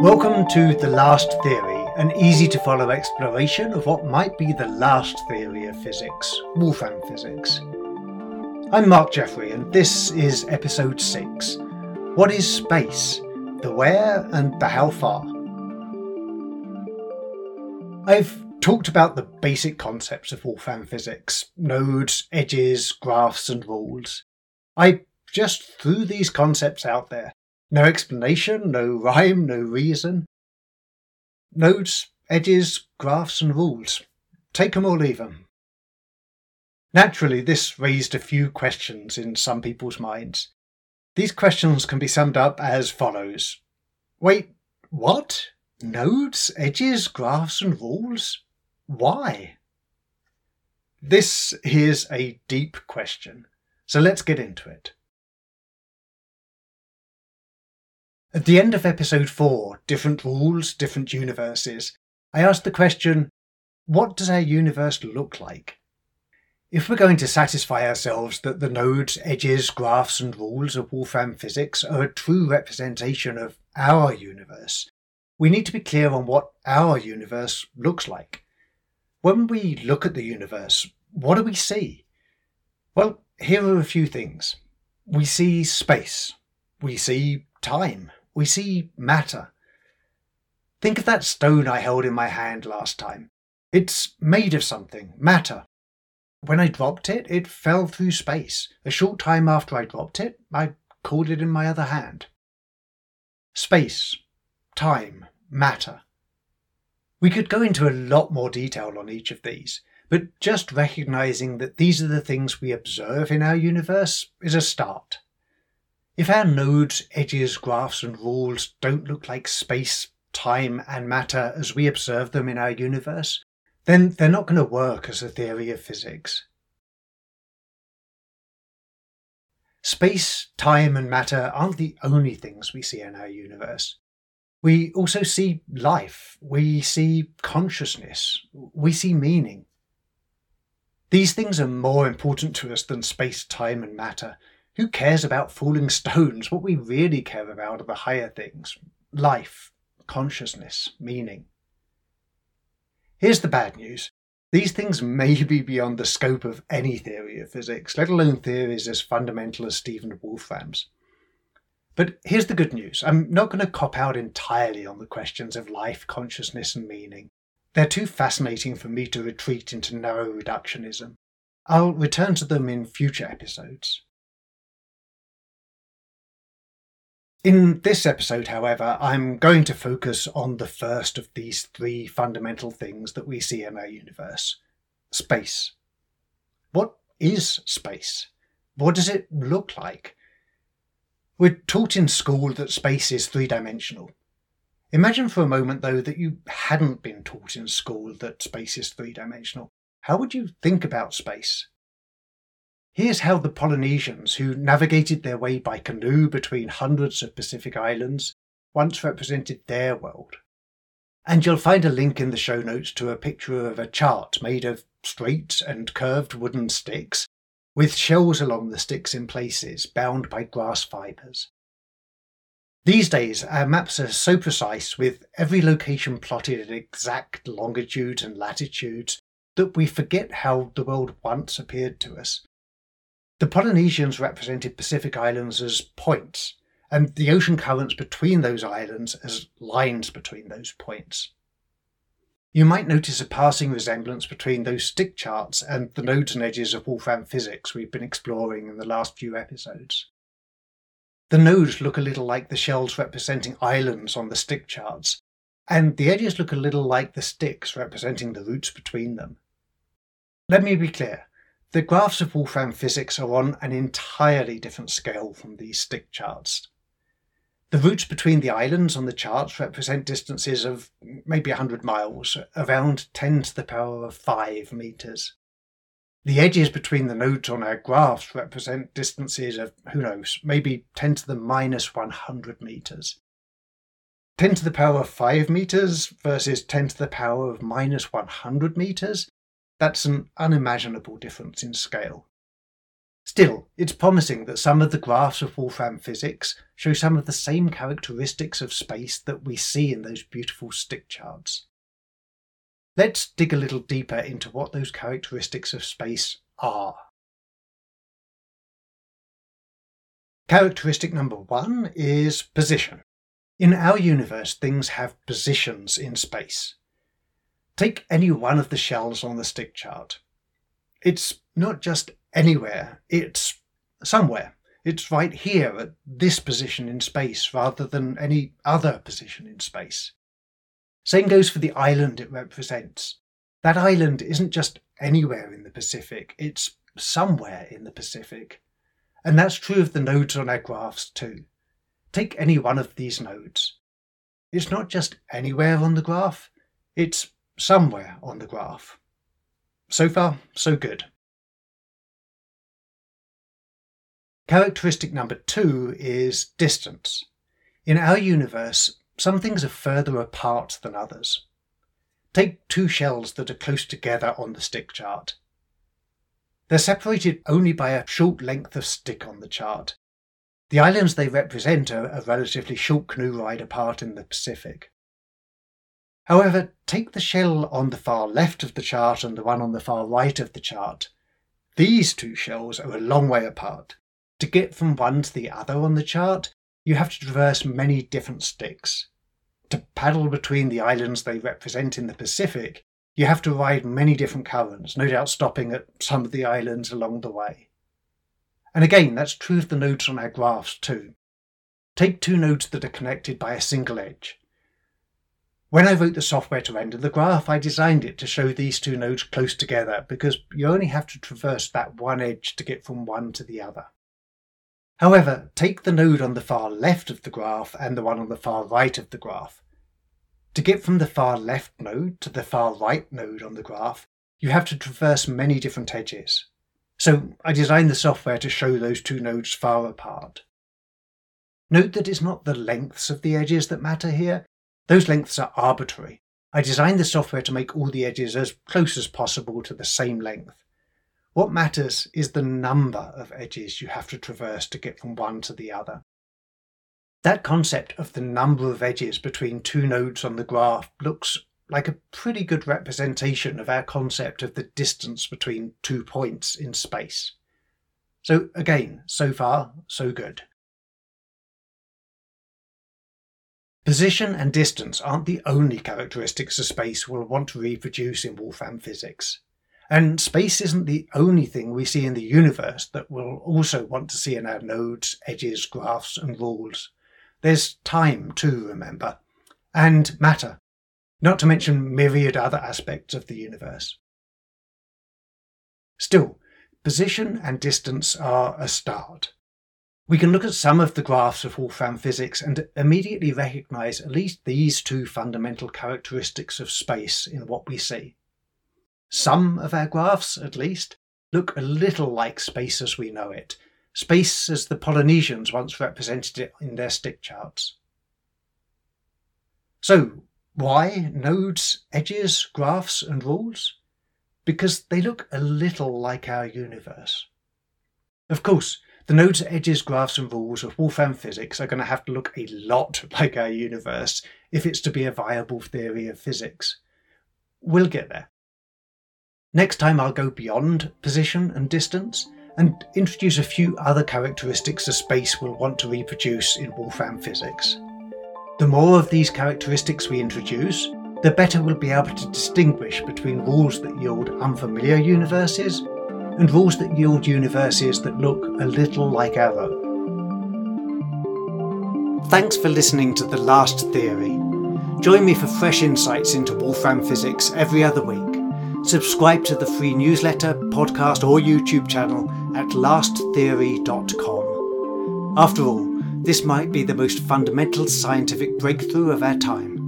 Welcome to The Last Theory, an easy to follow exploration of what might be the last theory of physics, Wolfram physics. I'm Mark Jeffrey, and this is episode 6 What is space? The where and the how far. I've talked about the basic concepts of Wolfram physics nodes, edges, graphs, and rules. I just threw these concepts out there no explanation, no rhyme, no reason. Nodes, edges, graphs, and rules. Take 'em or leave 'em. Naturally, this raised a few questions in some people's minds. These questions can be summed up as follows Wait, what? Nodes, edges, graphs, and rules? Why? This is a deep question, so let's get into it. At the end of episode 4, Different Rules, Different Universes, I asked the question what does our universe look like? If we're going to satisfy ourselves that the nodes, edges, graphs, and rules of Wolfram physics are a true representation of our universe, we need to be clear on what our universe looks like. When we look at the universe, what do we see? Well, here are a few things. We see space. We see time we see matter. Think of that stone I held in my hand last time. It's made of something, matter. When I dropped it, it fell through space. A short time after I dropped it, I caught it in my other hand. Space, time, matter. We could go into a lot more detail on each of these, but just recognizing that these are the things we observe in our universe is a start. If our nodes, edges, graphs, and rules don't look like space, time, and matter as we observe them in our universe, then they're not going to work as a theory of physics. Space, time, and matter aren't the only things we see in our universe. We also see life, we see consciousness, we see meaning. These things are more important to us than space, time, and matter who cares about falling stones? What we really care about are the higher things life, consciousness, meaning. Here's the bad news. These things may be beyond the scope of any theory of physics, let alone theories as fundamental as Stephen Wolfram's. But here's the good news I'm not going to cop out entirely on the questions of life, consciousness, and meaning. They're too fascinating for me to retreat into narrow reductionism. I'll return to them in future episodes. In this episode, however, I'm going to focus on the first of these three fundamental things that we see in our universe space. What is space? What does it look like? We're taught in school that space is three dimensional. Imagine for a moment, though, that you hadn't been taught in school that space is three dimensional. How would you think about space? Here's how the Polynesians, who navigated their way by canoe between hundreds of Pacific islands, once represented their world. And you'll find a link in the show notes to a picture of a chart made of straight and curved wooden sticks, with shells along the sticks in places bound by grass fibres. These days, our maps are so precise, with every location plotted at exact longitudes and latitudes, that we forget how the world once appeared to us. The Polynesians represented Pacific islands as points, and the ocean currents between those islands as lines between those points. You might notice a passing resemblance between those stick charts and the nodes and edges of Wolfram physics we've been exploring in the last few episodes. The nodes look a little like the shells representing islands on the stick charts, and the edges look a little like the sticks representing the routes between them. Let me be clear the graphs of Wolfram physics are on an entirely different scale from these stick charts. The routes between the islands on the charts represent distances of maybe 100 miles, around 10 to the power of 5 metres. The edges between the nodes on our graphs represent distances of, who knows, maybe 10 to the minus 100 metres. 10 to the power of 5 metres versus 10 to the power of minus 100 metres that's an unimaginable difference in scale. Still, it's promising that some of the graphs of Wolfram physics show some of the same characteristics of space that we see in those beautiful stick charts. Let's dig a little deeper into what those characteristics of space are. Characteristic number one is position. In our universe, things have positions in space. Take any one of the shells on the stick chart. It's not just anywhere, it's somewhere. It's right here at this position in space rather than any other position in space. Same goes for the island it represents. That island isn't just anywhere in the Pacific, it's somewhere in the Pacific. And that's true of the nodes on our graphs too. Take any one of these nodes. It's not just anywhere on the graph, it's somewhere on the graph. So far, so good. Characteristic number two is distance. In our universe, some things are further apart than others. Take two shells that are close together on the stick chart. They're separated only by a short length of stick on the chart. The islands they represent are a relatively short canoe ride apart in the Pacific. However, take the shell on the far left of the chart and the one on the far right of the chart. These two shells are a long way apart. To get from one to the other on the chart, you have to traverse many different sticks. To paddle between the islands they represent in the Pacific, you have to ride many different currents, no doubt stopping at some of the islands along the way. And again, that's true of the nodes on our graphs too. Take two nodes that are connected by a single edge. When I wrote the software to render the graph, I designed it to show these two nodes close together because you only have to traverse that one edge to get from one to the other. However, take the node on the far left of the graph and the one on the far right of the graph. To get from the far left node to the far right node on the graph, you have to traverse many different edges. So I designed the software to show those two nodes far apart. Note that it's not the lengths of the edges that matter here. Those lengths are arbitrary. I designed the software to make all the edges as close as possible to the same length. What matters is the number of edges you have to traverse to get from one to the other. That concept of the number of edges between two nodes on the graph looks like a pretty good representation of our concept of the distance between two points in space. So, again, so far, so good. Position and distance aren't the only characteristics of space we'll want to reproduce in Wolfram physics. And space isn't the only thing we see in the universe that we'll also want to see in our nodes, edges, graphs, and rules. There's time too, remember, and matter, not to mention myriad other aspects of the universe. Still, position and distance are a start. We can look at some of the graphs of Wolfram physics and immediately recognize at least these two fundamental characteristics of space in what we see. Some of our graphs, at least, look a little like space as we know it, space as the Polynesians once represented it in their stick charts. So, why nodes, edges, graphs, and rules? Because they look a little like our universe. Of course, the nodes, edges, graphs, and rules of Wolfram physics are going to have to look a lot like our universe if it's to be a viable theory of physics. We'll get there. Next time I'll go beyond position and distance and introduce a few other characteristics of space we'll want to reproduce in Wolfram physics. The more of these characteristics we introduce, the better we'll be able to distinguish between rules that yield unfamiliar universes and rules that yield universes that look a little like our. Thanks for listening to The Last Theory. Join me for fresh insights into Wolfram physics every other week Subscribe to the free newsletter, podcast, or YouTube channel at lasttheory.com. After all, this might be the most fundamental scientific breakthrough of our time.